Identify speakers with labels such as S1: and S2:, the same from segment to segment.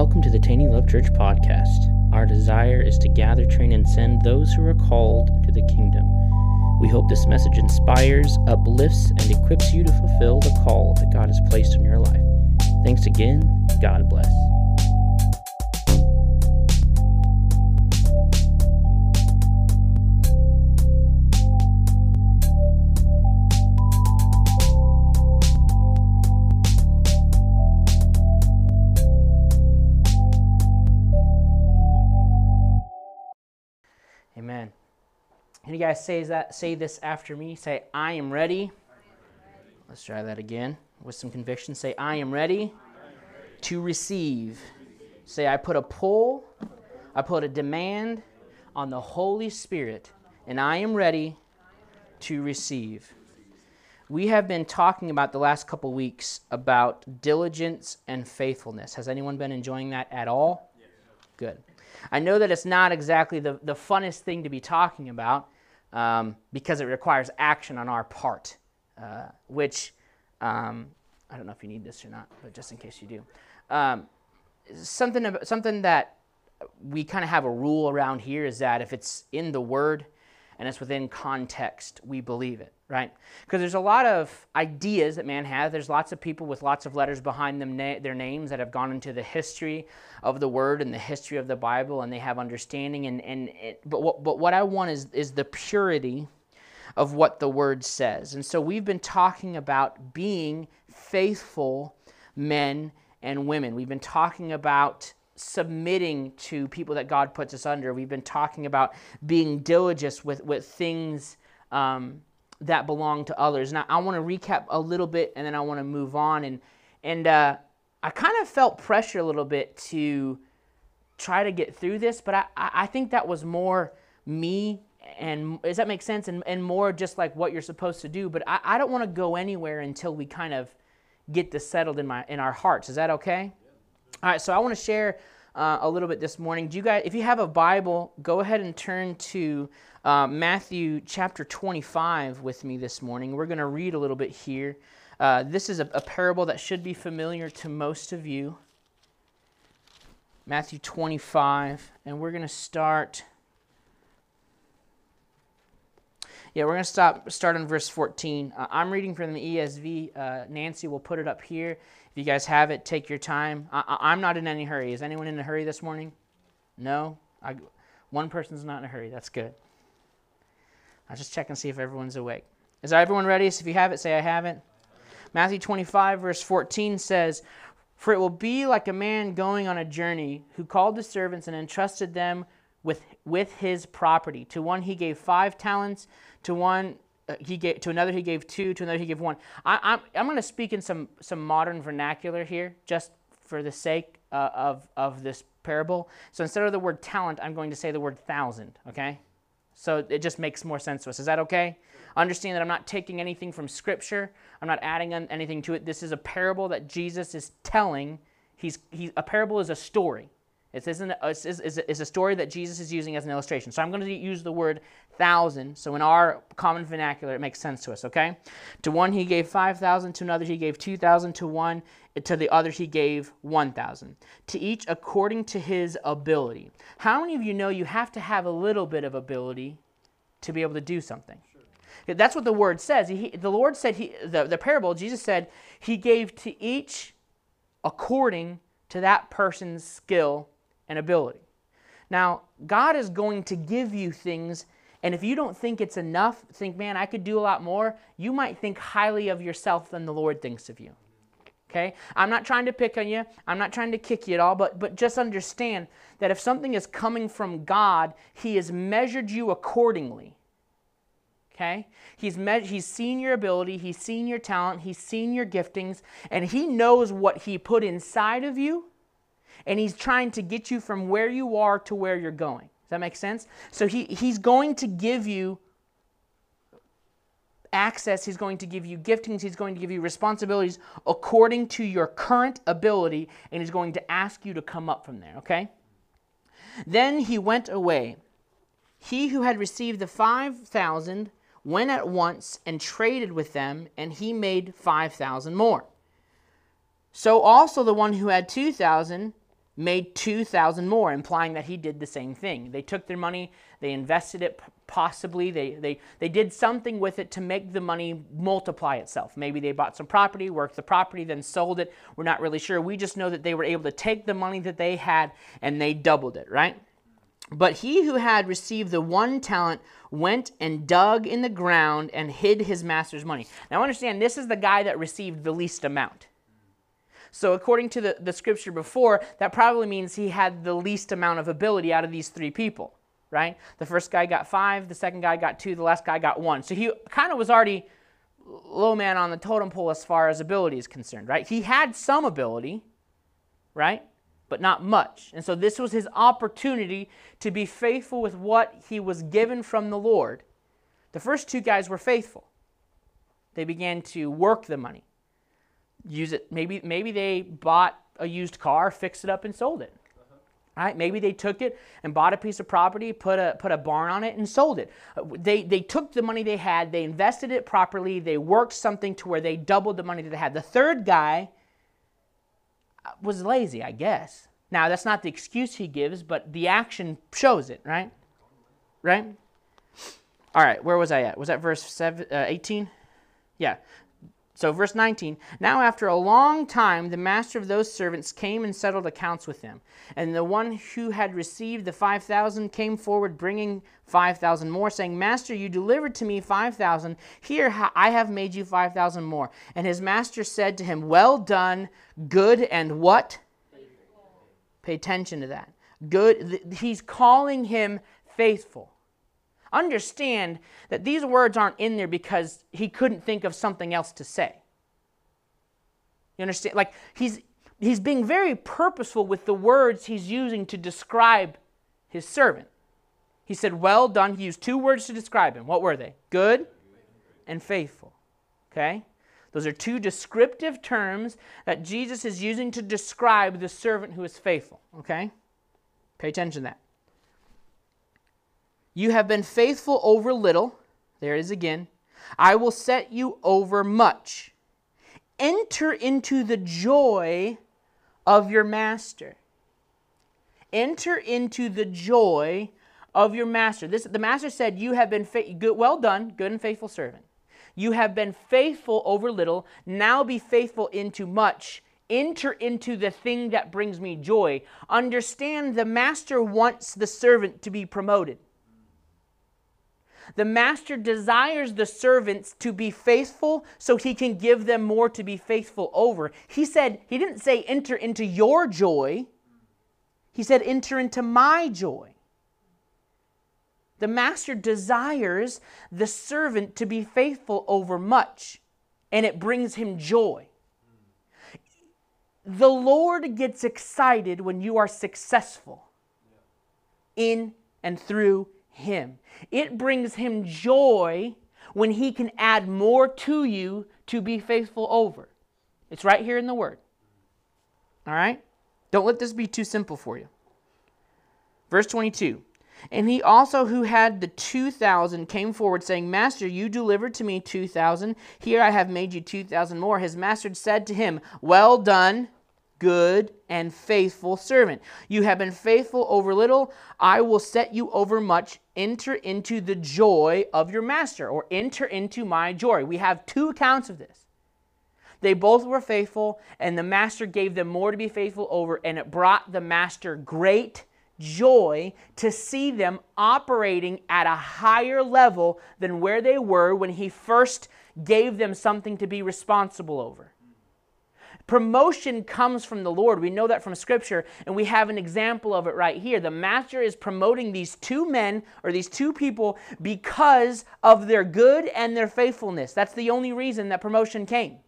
S1: welcome to the Taney Love Church podcast. Our desire is to gather, train, and send those who are called into the kingdom. We hope this message inspires, uplifts, and equips you to fulfill the call that God has placed in your life. Thanks again. God bless. Guys say that say this after me? Say, I am ready. Let's try that again with some conviction. Say, I am ready to receive. Say, I put a pull, I put a demand on the Holy Spirit, and I am ready to receive. We have been talking about the last couple weeks about diligence and faithfulness. Has anyone been enjoying that at all? Good. I know that it's not exactly the, the funnest thing to be talking about um, because it requires action on our part, uh, which um, I don't know if you need this or not, but just in case you do. Um, something, something that we kind of have a rule around here is that if it's in the Word and it's within context, we believe it right? Because there's a lot of ideas that man has. There's lots of people with lots of letters behind them, na- their names that have gone into the history of the Word and the history of the Bible, and they have understanding. And, and it, but what, but what I want is is the purity of what the Word says. And so we've been talking about being faithful men and women. We've been talking about submitting to people that God puts us under. We've been talking about being diligent with, with things um, that belong to others. Now, I want to recap a little bit and then I want to move on. And, and uh, I kind of felt pressure a little bit to try to get through this, but I, I think that was more me and does that make sense? And, and more just like what you're supposed to do. But I, I don't want to go anywhere until we kind of get this settled in my in our hearts. Is that okay? All right. So I want to share uh, a little bit this morning. Do you guys, if you have a Bible, go ahead and turn to uh, Matthew chapter 25 with me this morning. We're going to read a little bit here. Uh, this is a, a parable that should be familiar to most of you. Matthew 25, and we're going to start. Yeah, we're going to stop start on verse 14. Uh, I'm reading from the ESV. Uh, Nancy will put it up here. If you guys have it, take your time. I, am not in any hurry. Is anyone in a hurry this morning? No? I, one person's not in a hurry. That's good. I'll just check and see if everyone's awake. Is everyone ready? So if you have it, say, I haven't. Matthew 25, verse 14 says, For it will be like a man going on a journey who called his servants and entrusted them with, with his property. To one he gave five talents, to one he gave to another he gave two to another he gave one. I, am I'm, I'm going to speak in some some modern vernacular here just for the sake uh, of of this parable. So instead of the word talent i'm going to say the word thousand okay? So it just makes more sense to us. Is that okay? Understand that i'm not taking anything from scripture. I'm not adding anything to it. This is a parable that jesus is telling. He's he, a parable is a story it isn't it's, it's, it's a story that Jesus is using as an illustration. So I'm going to use the word thousand. So in our common vernacular, it makes sense to us, okay? To one he gave 5,000, to another he gave 2,000, to one, to the other he gave 1,000. To each according to his ability. How many of you know you have to have a little bit of ability to be able to do something? Sure. That's what the word says. He, the Lord said, he, the, the parable, Jesus said, he gave to each according to that person's skill and ability. Now, God is going to give you things, and if you don't think it's enough, think, man, I could do a lot more, you might think highly of yourself than the Lord thinks of you. Okay? I'm not trying to pick on you. I'm not trying to kick you at all, but, but just understand that if something is coming from God, He has measured you accordingly. Okay? He's, me- he's seen your ability, He's seen your talent, He's seen your giftings, and He knows what He put inside of you and he's trying to get you from where you are to where you're going. Does that make sense? So he, he's going to give you access, he's going to give you giftings, he's going to give you responsibilities according to your current ability, and he's going to ask you to come up from there, okay? Then he went away. He who had received the 5,000 went at once and traded with them, and he made 5,000 more. So also the one who had 2,000 made 2,000 more, implying that he did the same thing. They took their money, they invested it possibly, they, they, they did something with it to make the money multiply itself. Maybe they bought some property, worked the property, then sold it. We're not really sure. We just know that they were able to take the money that they had and they doubled it, right? But he who had received the one talent went and dug in the ground and hid his master's money. Now understand, this is the guy that received the least amount. So, according to the, the scripture before, that probably means he had the least amount of ability out of these three people, right? The first guy got five, the second guy got two, the last guy got one. So, he kind of was already low man on the totem pole as far as ability is concerned, right? He had some ability, right? But not much. And so, this was his opportunity to be faithful with what he was given from the Lord. The first two guys were faithful, they began to work the money use it. Maybe maybe they bought a used car, fixed it up, and sold it. Right? Maybe they took it and bought a piece of property, put a put a barn on it, and sold it. They they took the money they had, they invested it properly, they worked something to where they doubled the money that they had. The third guy uh, was lazy, I guess. Now that's not the excuse he gives, but the action shows it, right? Right? All right, where was I at? Was that verse seven, uh, 18? Yeah. So, verse 19 Now, after a long time, the master of those servants came and settled accounts with them. And the one who had received the 5,000 came forward, bringing 5,000 more, saying, Master, you delivered to me 5,000. Here I have made you 5,000 more. And his master said to him, Well done, good and what? Pay attention to that. Good. He's calling him faithful. Understand that these words aren't in there because he couldn't think of something else to say. You understand? Like he's he's being very purposeful with the words he's using to describe his servant. He said, Well done. He used two words to describe him. What were they? Good and faithful. Okay? Those are two descriptive terms that Jesus is using to describe the servant who is faithful. Okay? Pay attention to that. You have been faithful over little. There it is again. I will set you over much. Enter into the joy of your master. Enter into the joy of your master. This, the master said, You have been fa- good, well done, good and faithful servant. You have been faithful over little. Now be faithful into much. Enter into the thing that brings me joy. Understand the master wants the servant to be promoted. The master desires the servants to be faithful so he can give them more to be faithful over. He said, He didn't say, enter into your joy. He said, enter into my joy. The master desires the servant to be faithful over much, and it brings him joy. The Lord gets excited when you are successful in and through him. It brings him joy when he can add more to you to be faithful over. It's right here in the word. All right? Don't let this be too simple for you. Verse 22 And he also who had the 2,000 came forward, saying, Master, you delivered to me 2,000. Here I have made you 2,000 more. His master said to him, Well done good and faithful servant. You have been faithful over little, I will set you over much. Enter into the joy of your master, or enter into my joy. We have two accounts of this. They both were faithful, and the master gave them more to be faithful over, and it brought the master great joy to see them operating at a higher level than where they were when he first gave them something to be responsible over. Promotion comes from the Lord. We know that from Scripture, and we have an example of it right here. The master is promoting these two men or these two people because of their good and their faithfulness. That's the only reason that promotion came.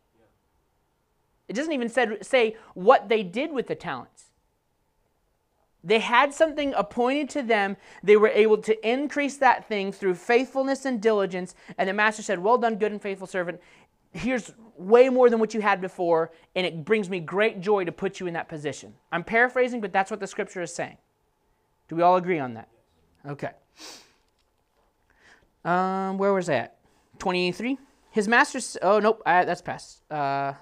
S1: It doesn't even say what they did with the talents. They had something appointed to them. They were able to increase that thing through faithfulness and diligence. And the master said, Well done, good and faithful servant here's way more than what you had before, and it brings me great joy to put you in that position. I'm paraphrasing, but that's what the scripture is saying. Do we all agree on that? Okay. Um, where was that? 23? His master, oh, nope, I, that's past. Uh,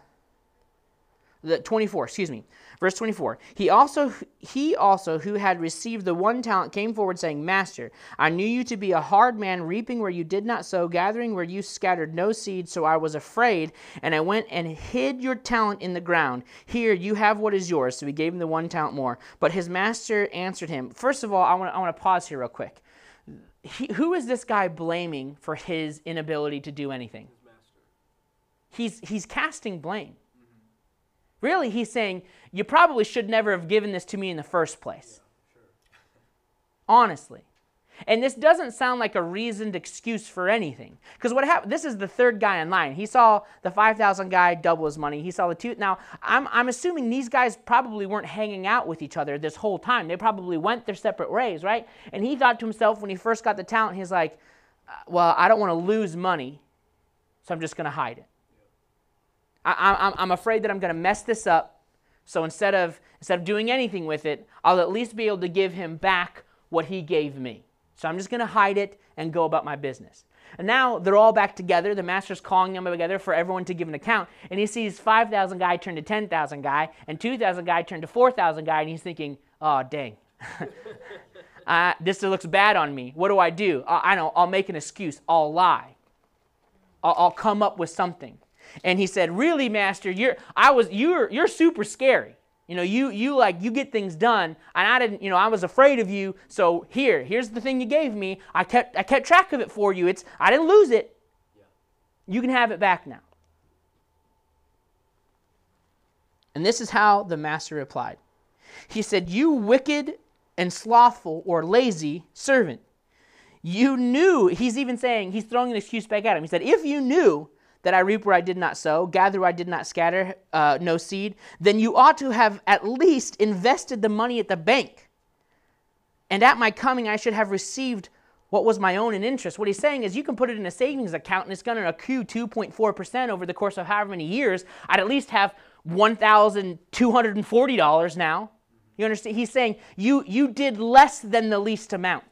S1: the 24, excuse me. Verse 24. He also he also who had received the one talent came forward saying, "Master, I knew you to be a hard man, reaping where you did not sow, gathering where you scattered no seed, so I was afraid, and I went and hid your talent in the ground. Here you have what is yours." So he gave him the one talent more. But his master answered him. First of all, I want to I want to pause here real quick. He, who is this guy blaming for his inability to do anything? He's he's casting blame. Really, he's saying, You probably should never have given this to me in the first place. Honestly. And this doesn't sound like a reasoned excuse for anything. Because what happened, this is the third guy in line. He saw the 5,000 guy double his money. He saw the two. Now, I'm, I'm assuming these guys probably weren't hanging out with each other this whole time. They probably went their separate ways, right? And he thought to himself when he first got the talent, he's like, uh, well, I don't want to lose money, so I'm just going to hide it. I, am afraid that I'm going to mess this up. So instead of, instead of doing anything with it, I'll at least be able to give him back what he gave me. So I'm just going to hide it and go about my business. And now they're all back together. The master's calling them together for everyone to give an account. And he sees 5,000 guy turn to 10,000 guy and 2,000 guy turn to 4,000 guy. And he's thinking, oh, dang. uh, this looks bad on me. What do I do? Uh, I know. I'll make an excuse. I'll lie. I'll, I'll come up with something and he said, "Really, master, you're I was you're you're super scary. You know, you you like you get things done, and I didn't. You know, I was afraid of you. So here, here's the thing you gave me. I kept I kept track of it for you. It's I didn't lose it. You can have it back now." And this is how the master replied. He said, "You wicked and slothful or lazy servant." You knew, he's even saying, he's throwing an excuse back at him. He said, If you knew that I reap where I did not sow, gather where I did not scatter uh, no seed, then you ought to have at least invested the money at the bank. And at my coming, I should have received what was my own in interest. What he's saying is you can put it in a savings account and it's going to accrue 2.4% over the course of however many years. I'd at least have $1,240 now. You understand? He's saying you, you did less than the least amount.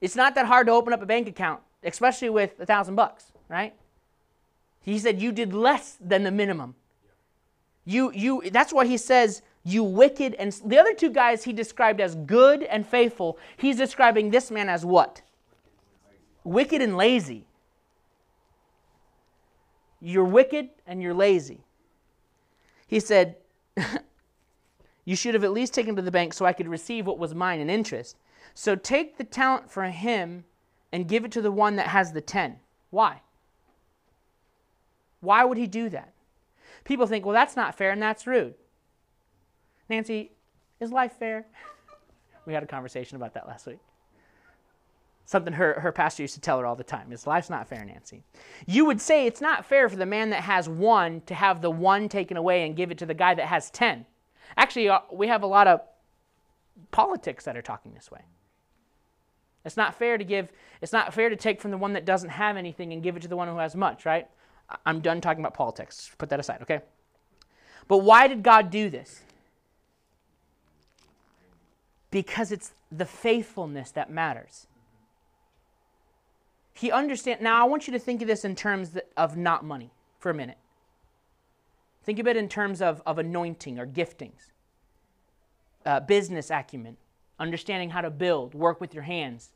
S1: It's not that hard to open up a bank account especially with a thousand bucks, right? He said you did less than the minimum. You, you, that's why he says, you wicked and the other two guys he described as good and faithful. He's describing this man as what? Wicked and lazy. You're wicked and you're lazy. He said, You should have at least taken to the bank so I could receive what was mine in interest. So take the talent from him and give it to the one that has the 10. Why? Why would he do that? People think, well, that's not fair and that's rude. Nancy, is life fair? We had a conversation about that last week. Something her, her pastor used to tell her all the time is life's not fair, Nancy. You would say it's not fair for the man that has one to have the one taken away and give it to the guy that has 10. Actually, uh, we have a lot of politics that are talking this way. It's not fair to give, it's not fair to take from the one that doesn't have anything and give it to the one who has much, right? I'm done talking about politics. Put that aside, okay? But why did God do this? Because it's the faithfulness that matters. He understands. Now, I want you to think of this in terms of not money for a minute. Think of it in terms of, of anointing or giftings, uh, business acumen, understanding how to build, work with your hands,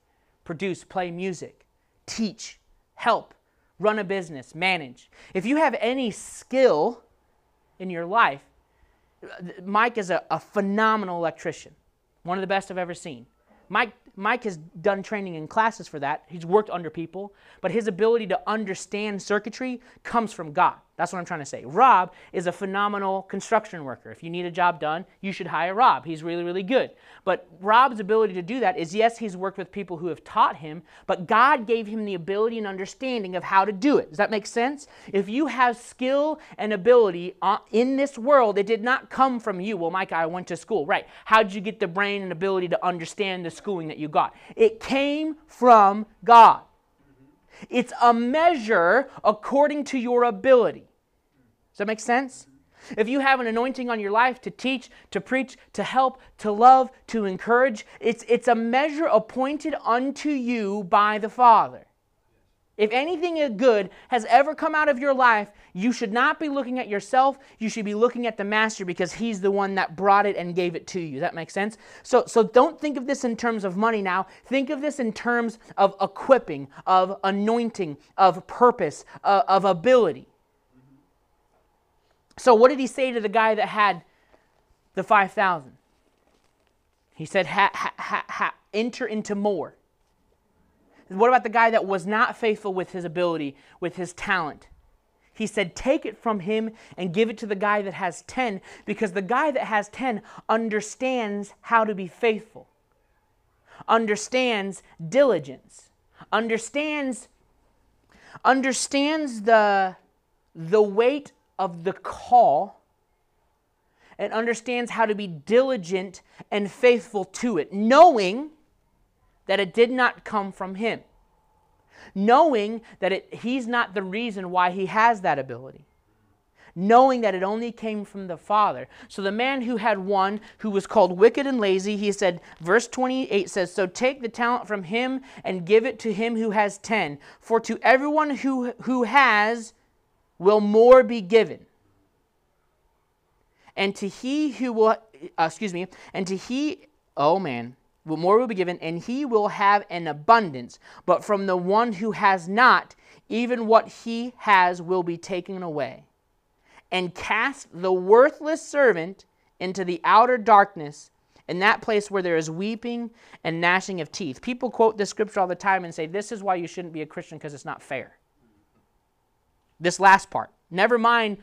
S1: produce, play music, teach, help, run a business, manage. If you have any skill in your life, Mike is a, a phenomenal electrician, one of the best I've ever seen. Mike, Mike has done training in classes for that. He's worked under people, but his ability to understand circuitry comes from God. That's what I'm trying to say. Rob is a phenomenal construction worker. If you need a job done, you should hire Rob. He's really, really good. But Rob's ability to do that is yes, he's worked with people who have taught him, but God gave him the ability and understanding of how to do it. Does that make sense? If you have skill and ability uh, in this world, it did not come from you. Well, Mike, I went to school. Right. How did you get the brain and ability to understand the schooling that you got? It came from God. It's a measure according to your ability. Does that make sense? If you have an anointing on your life to teach, to preach, to help, to love, to encourage, it's, it's a measure appointed unto you by the Father. If anything good has ever come out of your life, you should not be looking at yourself. You should be looking at the master because he's the one that brought it and gave it to you. That makes sense? So, so don't think of this in terms of money now. Think of this in terms of equipping, of anointing, of purpose, uh, of ability. So, what did he say to the guy that had the 5,000? He said, ha, ha, ha, enter into more. What about the guy that was not faithful with his ability, with his talent? He said, Take it from him and give it to the guy that has 10, because the guy that has 10 understands how to be faithful, understands diligence, understands, understands the, the weight of the call, and understands how to be diligent and faithful to it, knowing that it did not come from him, knowing that it, he's not the reason why he has that ability, knowing that it only came from the Father. So the man who had one, who was called wicked and lazy, he said, verse 28 says, So take the talent from him and give it to him who has ten. For to everyone who, who has will more be given. And to he who will, uh, excuse me, and to he, oh man, will more will be given, and he will have an abundance. But from the one who has not, even what he has will be taken away. And cast the worthless servant into the outer darkness, in that place where there is weeping and gnashing of teeth. People quote this scripture all the time and say, This is why you shouldn't be a Christian because it's not fair. This last part. Never mind,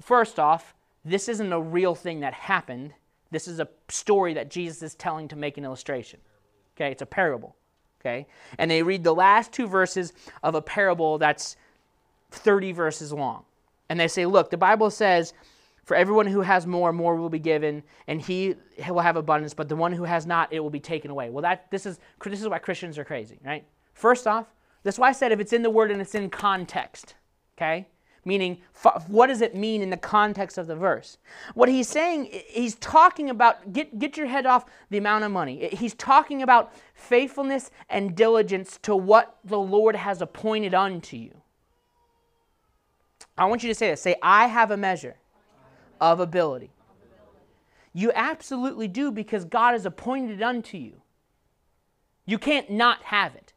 S1: first off, this isn't a real thing that happened. This is a story that Jesus is telling to make an illustration. Okay, it's a parable. Okay, and they read the last two verses of a parable that's 30 verses long. And they say, look, the Bible says, for everyone who has more, more will be given, and he will have abundance, but the one who has not, it will be taken away. Well, that this is this is why Christians are crazy, right? First off, that's why I said if it's in the word and it's in context, okay? meaning what does it mean in the context of the verse? What he's saying he's talking about get, get your head off the amount of money. He's talking about faithfulness and diligence to what the lord has appointed unto you. I want you to say this. Say i have a measure of ability. You absolutely do because god has appointed it unto you. You can't not have it.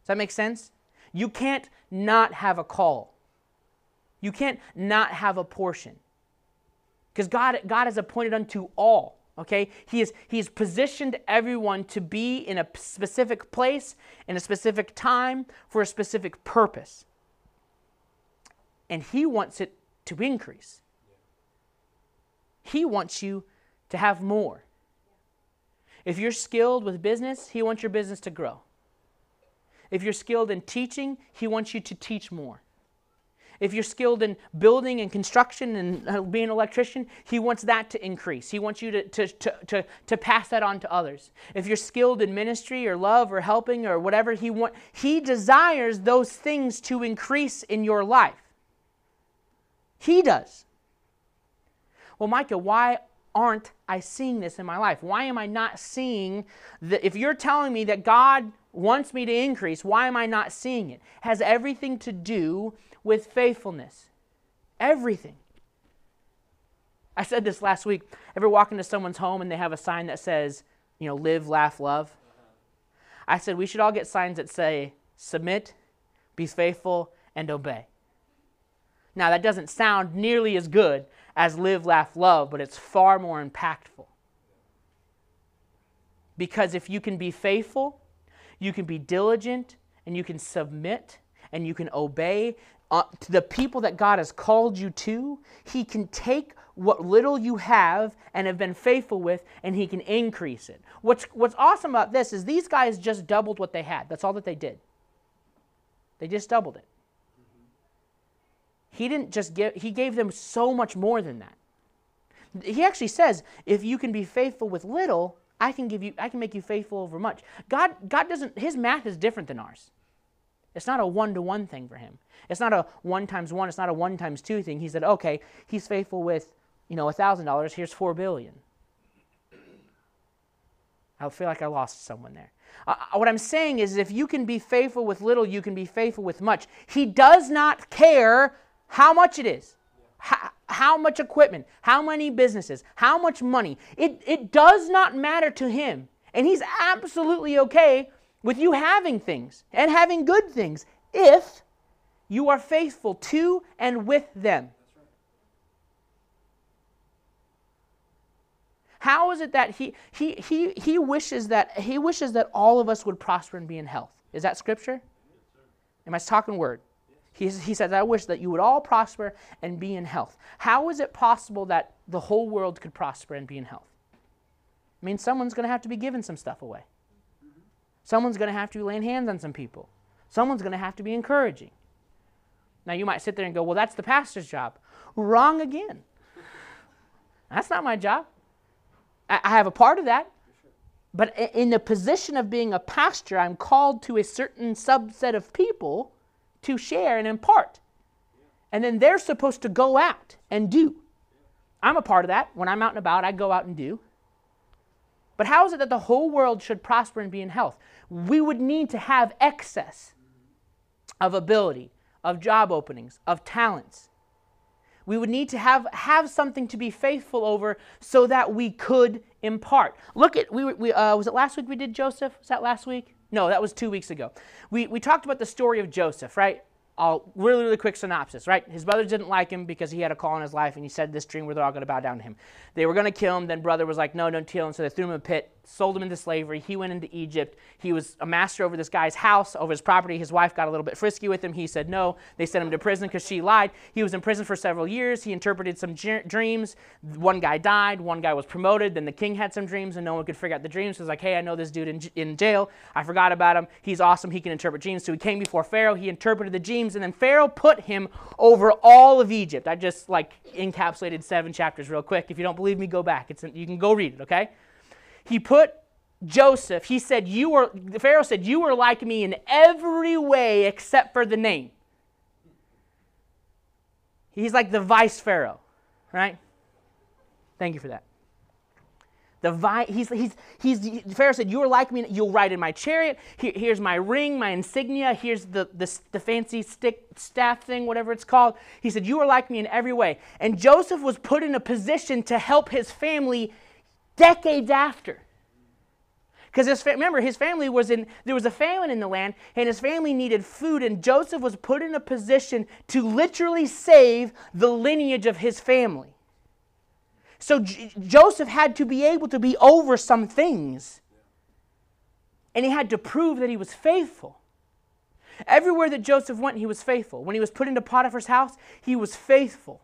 S1: Does that make sense? You can't not have a call you can't not have a portion. Because God, God has appointed unto all. Okay? He is He's positioned everyone to be in a specific place, in a specific time, for a specific purpose. And He wants it to increase. He wants you to have more. If you're skilled with business, He wants your business to grow. If you're skilled in teaching, He wants you to teach more. If you're skilled in building and construction and uh, being an electrician, he wants that to increase. He wants you to, to, to, to, to pass that on to others. If you're skilled in ministry or love or helping or whatever, he, want, he desires those things to increase in your life. He does. Well, Micah, why aren't I seeing this in my life? Why am I not seeing that? If you're telling me that God wants me to increase, why am I not seeing it? it has everything to do with faithfulness. Everything. I said this last week. Ever walk into someone's home and they have a sign that says, you know, live, laugh, love? I said we should all get signs that say submit, be faithful, and obey. Now, that doesn't sound nearly as good as live, laugh, love, but it's far more impactful. Because if you can be faithful, you can be diligent, and you can submit, and you can obey, uh, to the people that God has called you to, He can take what little you have and have been faithful with, and He can increase it. What's, what's awesome about this is these guys just doubled what they had. That's all that they did. They just doubled it. He didn't just give, He gave them so much more than that. He actually says, if you can be faithful with little, I can give you, I can make you faithful over much. God, God doesn't, His math is different than ours. It's not a one to one thing for him. It's not a one times one, it's not a one times two thing. He said, okay, he's faithful with, you know, a $1,000, here's $4 billion. I feel like I lost someone there. Uh, what I'm saying is, if you can be faithful with little, you can be faithful with much. He does not care how much it is, how, how much equipment, how many businesses, how much money. It, it does not matter to him. And he's absolutely okay with you having things and having good things if you are faithful to and with them. How is it that he, he, he, he, wishes that, he wishes that all of us would prosper and be in health? Is that scripture? Am I talking word? He, he says, I wish that you would all prosper and be in health. How is it possible that the whole world could prosper and be in health? I mean, someone's going to have to be giving some stuff away. Someone's going to have to be laying hands on some people. Someone's going to have to be encouraging. Now, you might sit there and go, well, that's the pastor's job. Wrong again. That's not my job. I have a part of that. But in the position of being a pastor, I'm called to a certain subset of people to share and impart. And then they're supposed to go out and do. I'm a part of that. When I'm out and about, I go out and do. But how is it that the whole world should prosper and be in health? We would need to have excess of ability, of job openings, of talents. We would need to have, have something to be faithful over so that we could impart. Look at, we, we uh, was it last week we did Joseph? Was that last week? No, that was two weeks ago. We, we talked about the story of Joseph, right? Really, really quick synopsis, right? His brother didn't like him because he had a call in his life and he said this dream where they're all going to bow down to him. They were going to kill him. Then brother was like, no, don't kill him. So they threw him in a pit, sold him into slavery. He went into Egypt. He was a master over this guy's house, over his property. His wife got a little bit frisky with him. He said no. They sent him to prison because she lied. He was in prison for several years. He interpreted some dreams. One guy died. One guy was promoted. Then the king had some dreams and no one could figure out the dreams. He was like, hey, I know this dude in, in jail. I forgot about him. He's awesome. He can interpret dreams. So he came before Pharaoh. He interpreted the dreams and then Pharaoh put put him over all of Egypt. I just like encapsulated seven chapters real quick. If you don't believe me, go back. It's you can go read it, okay? He put Joseph, he said, You were Pharaoh said, You were like me in every way except for the name. He's like the vice Pharaoh, right? Thank you for that. The vi- he's, he's, he's, Pharaoh said, You are like me, you'll ride in my chariot. Here, here's my ring, my insignia. Here's the, the, the fancy stick, staff thing, whatever it's called. He said, You are like me in every way. And Joseph was put in a position to help his family decades after. Because remember, his family was in, there was a famine in the land, and his family needed food, and Joseph was put in a position to literally save the lineage of his family. So J- Joseph had to be able to be over some things. And he had to prove that he was faithful. Everywhere that Joseph went, he was faithful. When he was put into Potiphar's house, he was faithful.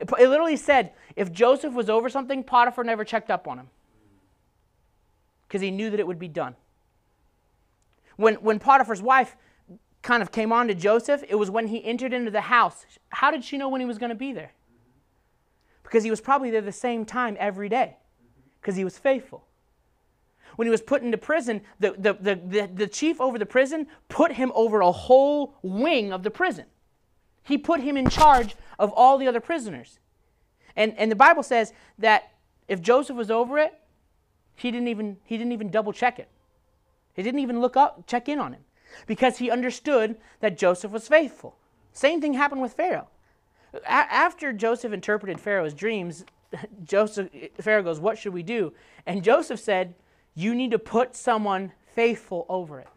S1: It, it literally said if Joseph was over something, Potiphar never checked up on him because he knew that it would be done. When, when Potiphar's wife kind of came on to Joseph, it was when he entered into the house. How did she know when he was going to be there? because he was probably there the same time every day because he was faithful. When he was put into prison, the, the, the, the, the chief over the prison put him over a whole wing of the prison. He put him in charge of all the other prisoners. And, and the Bible says that if Joseph was over it, he didn't even, he didn't even double check it. He didn't even look up, check in on him because he understood that Joseph was faithful. Same thing happened with Pharaoh. A- after Joseph interpreted Pharaoh's dreams, Joseph, Pharaoh goes, What should we do? And Joseph said, You need to put someone faithful over it.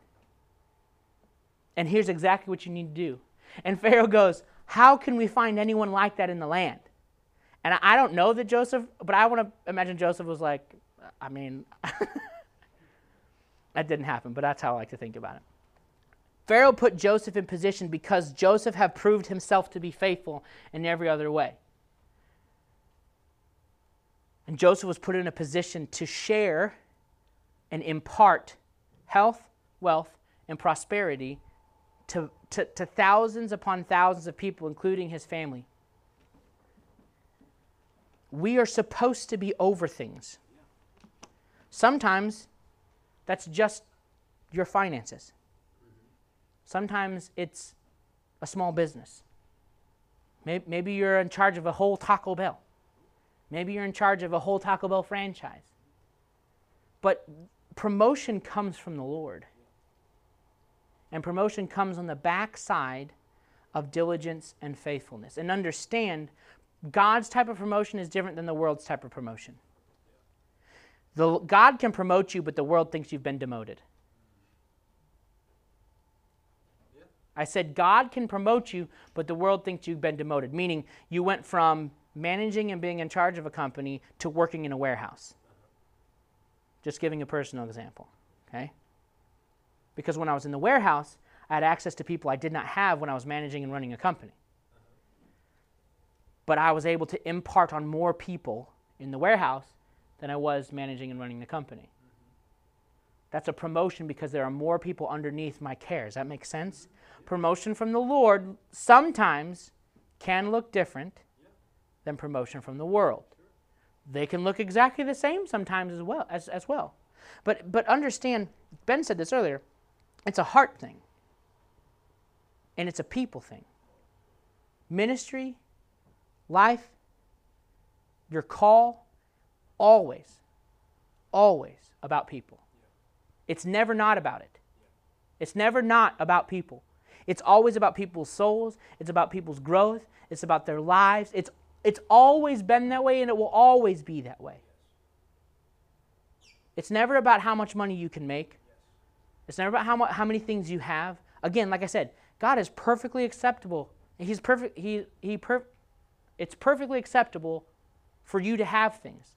S1: And here's exactly what you need to do. And Pharaoh goes, How can we find anyone like that in the land? And I don't know that Joseph, but I want to imagine Joseph was like, I mean, that didn't happen, but that's how I like to think about it. Pharaoh put Joseph in position because Joseph had proved himself to be faithful in every other way. And Joseph was put in a position to share and impart health, wealth, and prosperity to, to, to, thousands upon thousands of people, including his family. We are supposed to be over things. Sometimes that's just your finances. Sometimes it's a small business. Maybe, maybe you're in charge of a whole Taco Bell. Maybe you're in charge of a whole Taco Bell franchise. But promotion comes from the Lord. And promotion comes on the backside of diligence and faithfulness. And understand, God's type of promotion is different than the world's type of promotion. The, God can promote you, but the world thinks you've been demoted. I said God can promote you, but the world thinks you've been demoted, meaning you went from managing and being in charge of a company to working in a warehouse. Just giving a personal example, okay? Because when I was in the warehouse, I had access to people I did not have when I was managing and running a company. But I was able to impart on more people in the warehouse than I was managing and running the company. That's a promotion because there are more people underneath my care. Does that make sense? Promotion from the Lord sometimes can look different than promotion from the world. They can look exactly the same sometimes as well as, as well. But but understand, Ben said this earlier, it's a heart thing. And it's a people thing. Ministry, life, your call, always, always about people. It's never not about it. It's never not about people. It's always about people's souls. It's about people's growth. It's about their lives. It's, it's always been that way and it will always be that way. It's never about how much money you can make. It's never about how, how many things you have. Again, like I said, God is perfectly acceptable. He's perfect. He, he per, it's perfectly acceptable for you to have things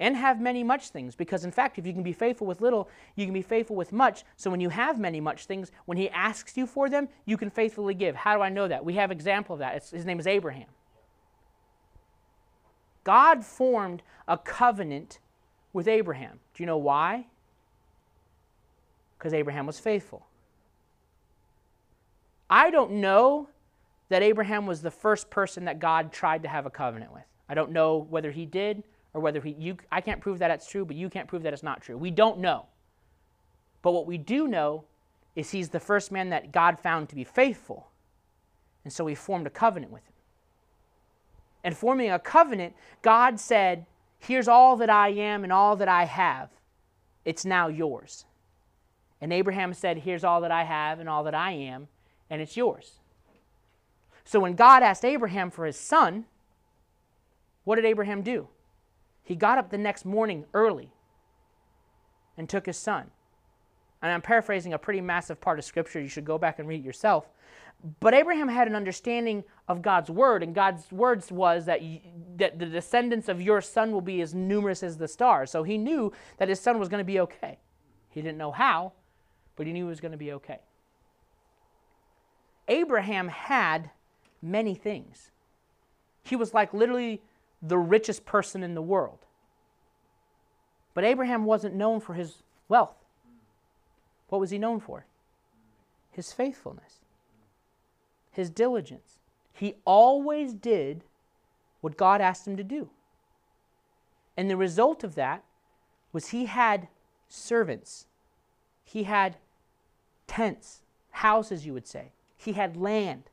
S1: and have many much things because in fact if you can be faithful with little you can be faithful with much so when you have many much things when he asks you for them you can faithfully give how do i know that we have example of that it's, his name is abraham god formed a covenant with abraham do you know why because abraham was faithful i don't know that abraham was the first person that god tried to have a covenant with i don't know whether he did or whether he, you, I can't prove that it's true, but you can't prove that it's not true. We don't know. But what we do know is he's the first man that God found to be faithful. And so he formed a covenant with him. And forming a covenant, God said, Here's all that I am and all that I have. It's now yours. And Abraham said, Here's all that I have and all that I am, and it's yours. So when God asked Abraham for his son, what did Abraham do? He got up the next morning early and took his son. And I'm paraphrasing a pretty massive part of Scripture. You should go back and read it yourself. But Abraham had an understanding of God's word, and God's words was that, that the descendants of your son will be as numerous as the stars. So he knew that his son was going to be okay. He didn't know how, but he knew he was going to be okay. Abraham had many things. He was like literally the richest person in the world. But Abraham wasn't known for his wealth. What was he known for? His faithfulness, his diligence. He always did what God asked him to do. And the result of that was he had servants, he had tents, houses, you would say, he had land.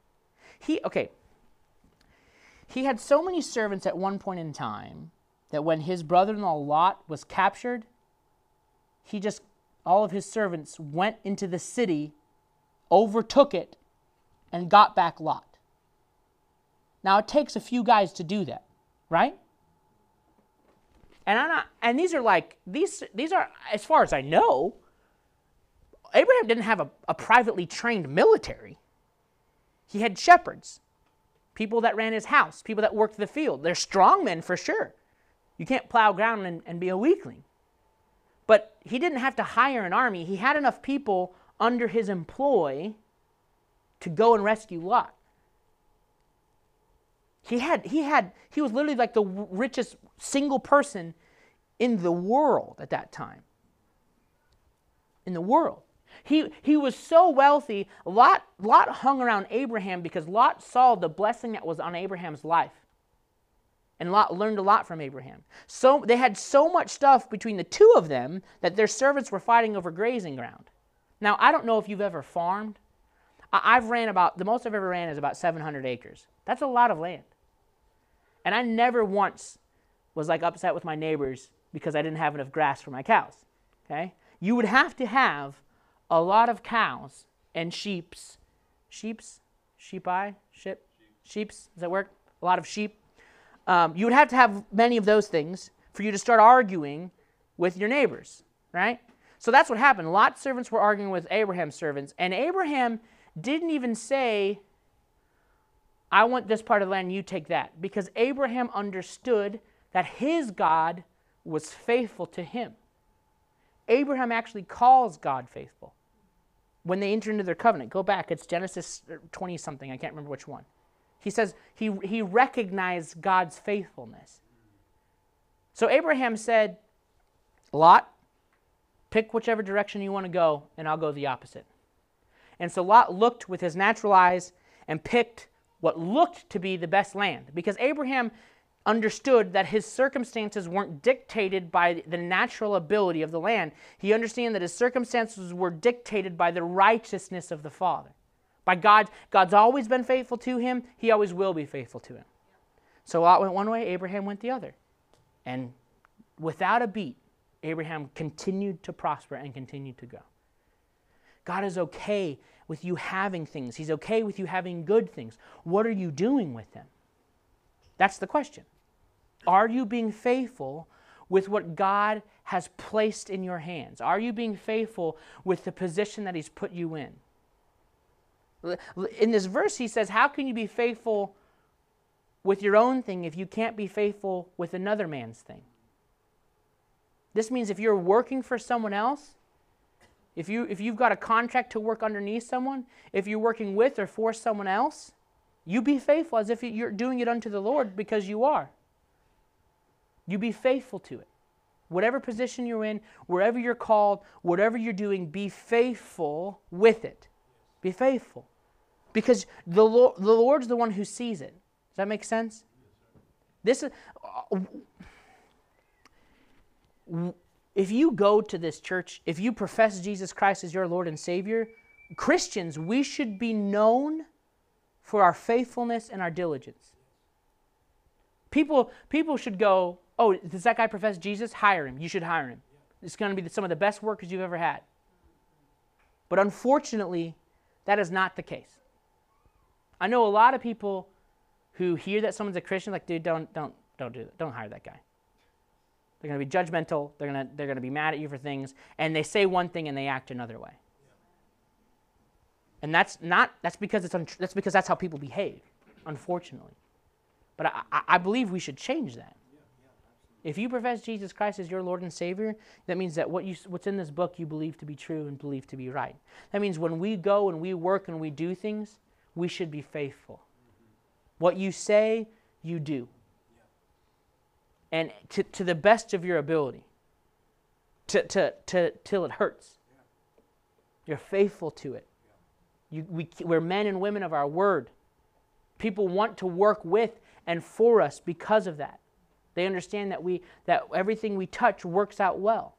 S1: He, okay, he had so many servants at one point in time that when his brother in law Lot was captured, he just, all of his servants went into the city, overtook it, and got back Lot. Now it takes a few guys to do that, right? And I'm not, and these are like these these are as far as I know, Abraham didn't have a, a privately trained military. He had shepherds people that ran his house, people that worked the field. They're strong men for sure. You can't plow ground and, and be a weakling. But he didn't have to hire an army. He had enough people under his employ to go and rescue Lot. He had, he had, he was literally like the richest single person in the world at that time. In the world. He, he was so wealthy, Lot, Lot hung around Abraham because Lot saw the blessing that was on Abraham's life. And Lot learned a lot from Abraham. So they had so much stuff between the two of them that their servants were fighting over grazing ground. Now, I don't know if you've ever farmed. I, I've ran about, the most I've ever ran is about 700 acres. That's a lot of land. And I never once was like upset with my neighbors because I didn't have enough grass for my cows. Okay? you would have to have a lot of cows and sheeps. Sheeps? Sheep eye? Ship? Sheeps? Does that work? A lot of sheep. Um, you would have to have many of those things for you to start arguing with your neighbors, right? So that's what happened. Lot's servants were arguing with Abraham's servants, and Abraham didn't even say, I want this part of the land, you take that. Because Abraham understood that his God was faithful to him. Abraham actually calls God faithful when they enter into their covenant. Go back, it's Genesis 20 something, I can't remember which one. He says he, he recognized God's faithfulness. So Abraham said, Lot, pick whichever direction you want to go, and I'll go the opposite. And so Lot looked with his natural eyes and picked what looked to be the best land because Abraham understood that his circumstances weren't dictated by the natural ability of the land. He understood that his circumstances were dictated by the righteousness of the Father. By God, God's always been faithful to him, he always will be faithful to him. So Lot went one way, Abraham went the other. And without a beat, Abraham continued to prosper and continued to go. God is okay with you having things. He's okay with you having good things. What are you doing with them? That's the question. Are you being faithful with what God has placed in your hands? Are you being faithful with the position that He's put you in? In this verse, he says, How can you be faithful with your own thing if you can't be faithful with another man's thing? This means if you're working for someone else, if, you, if you've got a contract to work underneath someone, if you're working with or for someone else, you be faithful as if you're doing it unto the Lord because you are. You be faithful to it. Whatever position you're in, wherever you're called, whatever you're doing, be faithful with it. Be faithful. Because the, Lord, the Lord's the one who sees it. Does that make sense? This is. Uh, if you go to this church, if you profess Jesus Christ as your Lord and Savior, Christians, we should be known for our faithfulness and our diligence. People, people should go, oh, does that guy profess Jesus? Hire him. You should hire him. It's going to be some of the best workers you've ever had. But unfortunately, that is not the case. I know a lot of people who hear that someone's a Christian, like, dude, don't, don't, don't do that. Don't hire that guy. They're going to be judgmental. They're going to, they're going to be mad at you for things. And they say one thing and they act another way. And that's not, that's because, it's untr- that's because that's how people behave, unfortunately. But I, I believe we should change that. If you profess Jesus Christ as your Lord and Savior, that means that what you, what's in this book you believe to be true and believe to be right. That means when we go and we work and we do things, we should be faithful. What you say, you do and to, to the best of your ability, to, to, to, till it hurts. You're faithful to it. You, we, we're men and women of our word. People want to work with and for us because of that. They understand that, we, that everything we touch works out well,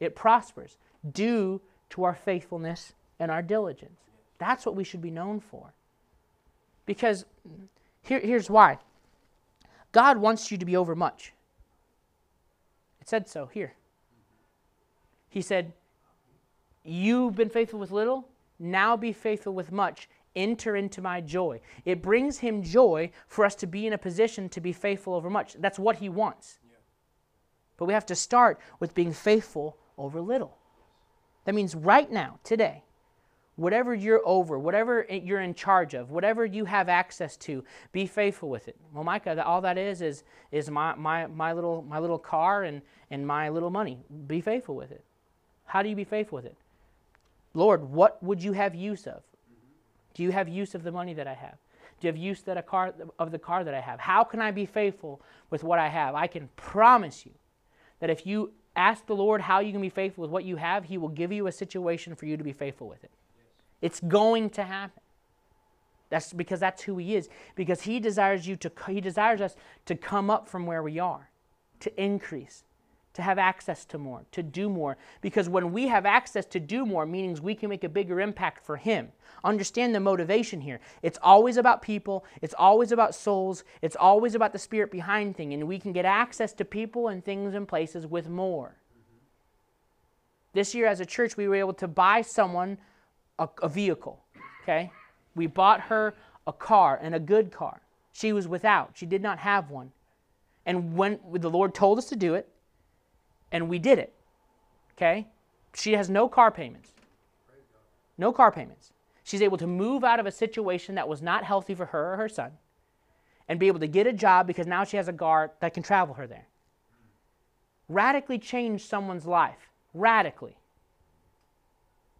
S1: it prospers due to our faithfulness and our diligence. That's what we should be known for. Because here, here's why God wants you to be overmuch. It said so here. He said, You've been faithful with little, now be faithful with much. Enter into my joy. It brings him joy for us to be in a position to be faithful over much. That's what he wants. But we have to start with being faithful over little. That means right now, today, whatever you're over, whatever you're in charge of, whatever you have access to, be faithful with it. Well, Micah, all that is is is my my, my little my little car and and my little money. Be faithful with it. How do you be faithful with it? Lord, what would you have use of? Do you have use of the money that I have? Do you have use that a car of the car that I have? How can I be faithful with what I have? I can promise you that if you ask the Lord how you can be faithful with what you have, He will give you a situation for you to be faithful with it. It's going to happen. That's because that's who he is. Because he desires you to he desires us to come up from where we are, to increase, to have access to more, to do more. Because when we have access to do more, meaning we can make a bigger impact for him. Understand the motivation here. It's always about people, it's always about souls, it's always about the spirit behind things, and we can get access to people and things and places with more. This year, as a church, we were able to buy someone a, a vehicle. Okay? We bought her a car and a good car. She was without, she did not have one. And when the Lord told us to do it, and we did it. Okay? She has no car payments. No car payments. She's able to move out of a situation that was not healthy for her or her son and be able to get a job because now she has a guard that can travel her there. Radically changed someone's life. Radically.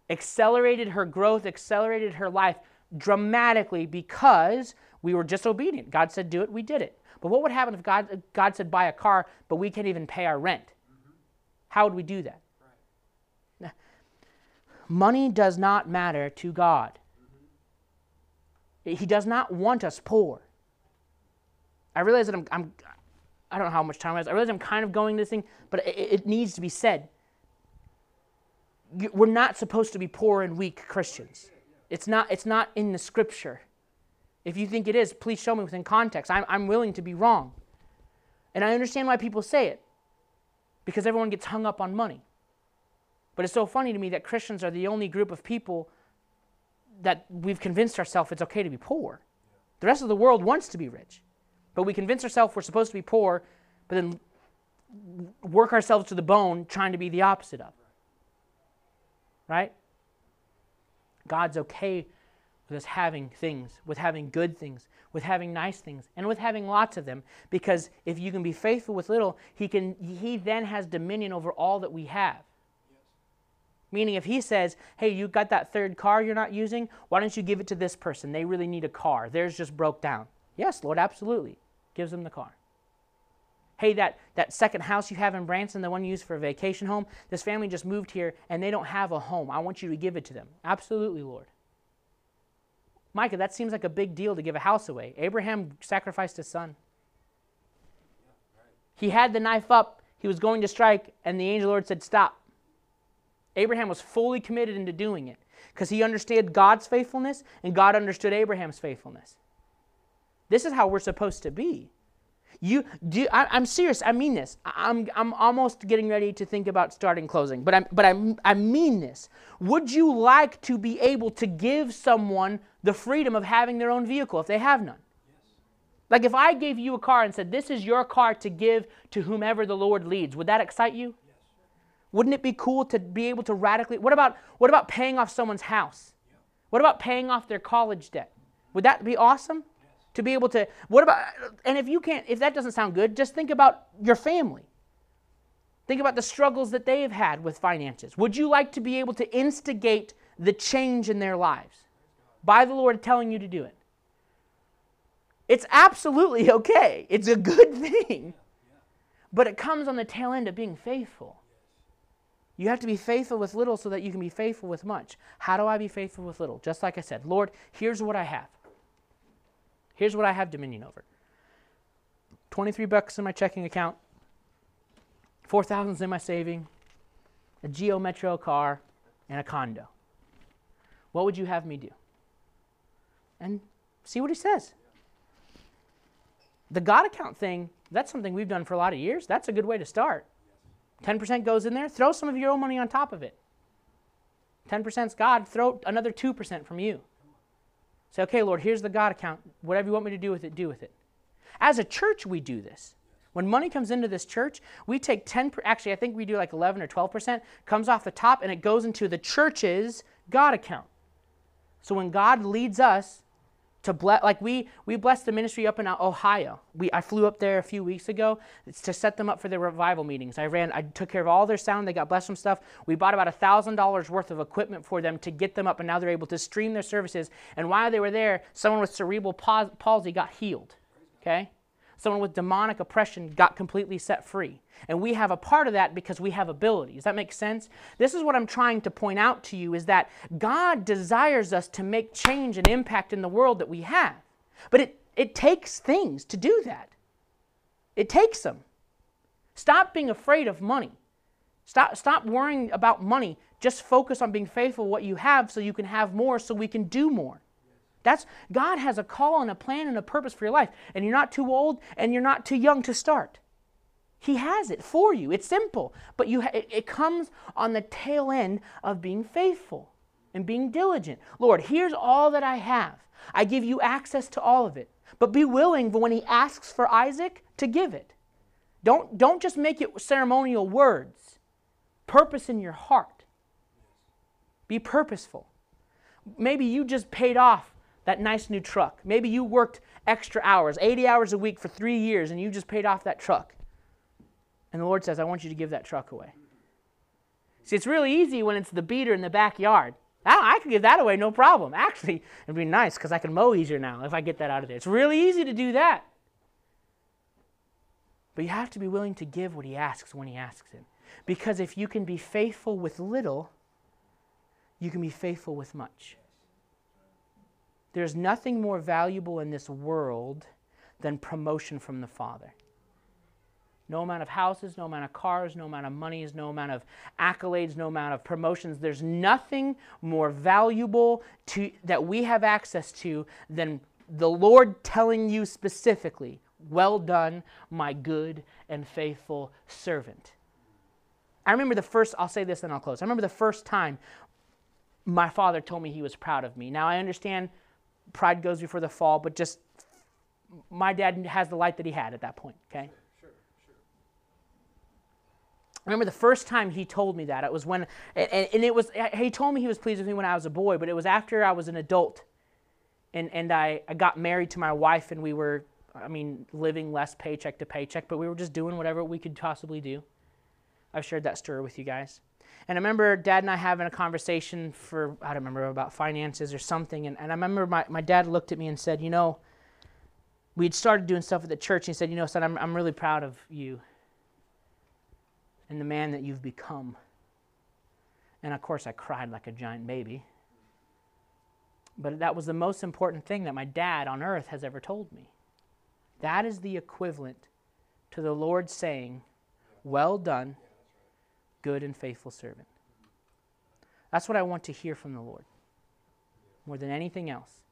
S1: Accelerated her growth, accelerated her life dramatically because we were just obedient. God said, do it, we did it. But what would happen if God, God said, buy a car, but we can't even pay our rent? How would we do that? Right. Money does not matter to God. Mm-hmm. He does not want us poor. I realize that I'm, I'm I don't know how much time I have. I realize I'm kind of going this thing, but it, it needs to be said. We're not supposed to be poor and weak Christians. It's not, it's not in the scripture. If you think it is, please show me within context. I'm, I'm willing to be wrong. And I understand why people say it, because everyone gets hung up on money. But it's so funny to me that Christians are the only group of people that we've convinced ourselves it's okay to be poor. The rest of the world wants to be rich. But we convince ourselves we're supposed to be poor, but then work ourselves to the bone trying to be the opposite of. Right? God's okay with us having things, with having good things, with having nice things, and with having lots of them. Because if you can be faithful with little, he can he then has dominion over all that we have. Meaning if he says, Hey, you got that third car you're not using, why don't you give it to this person? They really need a car. Theirs just broke down. Yes, Lord, absolutely. Gives them the car. Hey, that, that second house you have in Branson, the one you use for a vacation home, this family just moved here and they don't have a home. I want you to give it to them. Absolutely, Lord. Micah, that seems like a big deal to give a house away. Abraham sacrificed his son. He had the knife up, he was going to strike, and the angel Lord said, Stop. Abraham was fully committed into doing it because he understood God's faithfulness and God understood Abraham's faithfulness. This is how we're supposed to be. You do. I, am serious. I mean this. I'm, I'm almost getting ready to think about starting closing, but I'm, but I, I mean this. Would you like to be able to give someone the freedom of having their own vehicle if they have none? Like if I gave you a car and said, "This is your car to give to whomever the Lord leads," would that excite you? Yes. Wouldn't it be cool to be able to radically? What about what about paying off someone's house? Yeah. What about paying off their college debt? Would that be awesome? To be able to what about and if you can't if that doesn't sound good just think about your family think about the struggles that they have had with finances would you like to be able to instigate the change in their lives by the lord telling you to do it it's absolutely okay it's a good thing but it comes on the tail end of being faithful you have to be faithful with little so that you can be faithful with much. How do I be faithful with little? Just like I said, Lord, here's what I have. Here's what I have dominion over 23 bucks in my checking account, 4,000 in my saving, a Geo Metro car, and a condo. What would you have me do? And see what he says. The God account thing, that's something we've done for a lot of years. That's a good way to start. 10% goes in there, throw some of your own money on top of it. 10% is God, throw another 2% from you. Say, okay, Lord, here's the God account. Whatever you want me to do with it, do with it. As a church, we do this. When money comes into this church, we take 10, actually, I think we do like 11 or 12%, comes off the top and it goes into the church's God account. So when God leads us, to bless like we we blessed the ministry up in ohio. We i flew up there a few weeks ago to set them up for their revival meetings. I ran i took care of all their sound. They got blessed some stuff. We bought about a thousand dollars worth of equipment for them to get them up and now they're able to stream their services. And while they were there someone with cerebral palsy got healed okay someone with demonic oppression got completely set free. And we have a part of that because we have ability. Does that make sense? This is what I'm trying to point out to you is that God desires us to make change and impact in the world that we have. But it, it takes things to do that. It takes them. Stop being afraid of money. Stop, stop worrying about money. Just focus on being faithful what you have so you can have more so we can do more. That's God has a call and a plan and a purpose for your life. And you're not too old and you're not too young to start. He has it for you. It's simple, but you it, it comes on the tail end of being faithful and being diligent. Lord, here's all that I have. I give you access to all of it. But be willing when he asks for Isaac to give it. Don't, don't just make it ceremonial words. Purpose in your heart. Be purposeful. Maybe you just paid off that nice new truck. Maybe you worked extra hours, 80 hours a week for three years, and you just paid off that truck. And the Lord says, I want you to give that truck away. See, it's really easy when it's the beater in the backyard. I, I could give that away, no problem. Actually, it'd be nice because I can mow easier now if I get that out of there. It's really easy to do that. But you have to be willing to give what he asks when he asks it. Because if you can be faithful with little, you can be faithful with much. There's nothing more valuable in this world than promotion from the Father. No amount of houses, no amount of cars, no amount of monies, no amount of accolades, no amount of promotions. There's nothing more valuable to, that we have access to than the Lord telling you specifically, Well done, my good and faithful servant. I remember the first, I'll say this and I'll close. I remember the first time my father told me he was proud of me. Now I understand pride goes before the fall, but just my dad has the light that he had at that point, okay? Remember the first time he told me that. It was when, and, and, it was, he told me he was pleased with me when I was a boy, but it was after I was an adult. And, and I, I got married to my wife, and we were, I mean, living less paycheck to paycheck, but we were just doing whatever we could possibly do. I've shared that story with you guys. And I remember dad and I having a conversation for, I don't remember, about finances or something. And, and I remember my, my dad looked at me and said, You know, we'd started doing stuff at the church. And he said, You know, son, I'm, I'm really proud of you and the man that you've become. And of course, I cried like a giant baby. But that was the most important thing that my dad on earth has ever told me. That is the equivalent to the Lord saying, Well done, good and faithful servant. That's what I want to hear from the Lord more than anything else.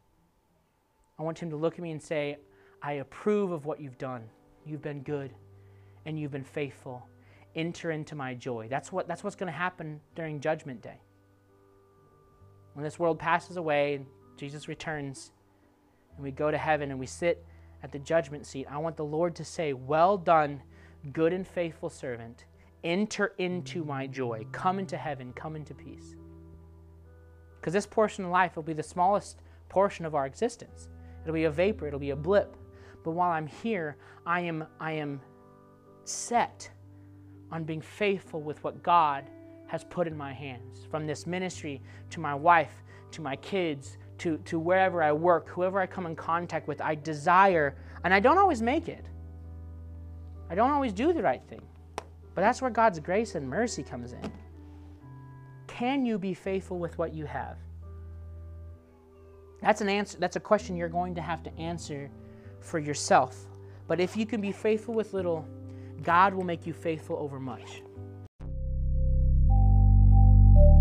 S1: I want Him to look at me and say, I approve of what you've done. You've been good and you've been faithful enter into my joy. That's, what, that's what's going to happen during Judgment Day. When this world passes away and Jesus returns and we go to heaven and we sit at the judgment seat, I want the Lord to say, Well done, good and faithful servant. Enter into my joy. Come into heaven. Come into peace. Because this portion of life will be the smallest portion of our existence. It'll be a vapor, it'll be a blip. But while I'm here, I am, I am set on being faithful with what God has put in my hands. From this ministry to my wife, to my kids, to, to wherever I work, whoever I come in contact with, I desire, and I don't always make it. I don't always do the right thing. But that's where God's grace and mercy comes in. Can you be faithful with what you have? That's an answer that's a question you're going to have to answer for yourself. But if you can be faithful with little, God will make you faithful over much.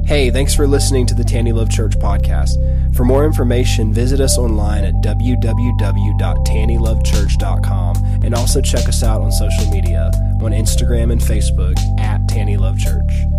S2: Hey, thanks for listening to the Taney Love Church podcast. For more information, visit us online at www.taneylovechurch.com and also check us out on social media on Instagram and Facebook at Taney Love Church.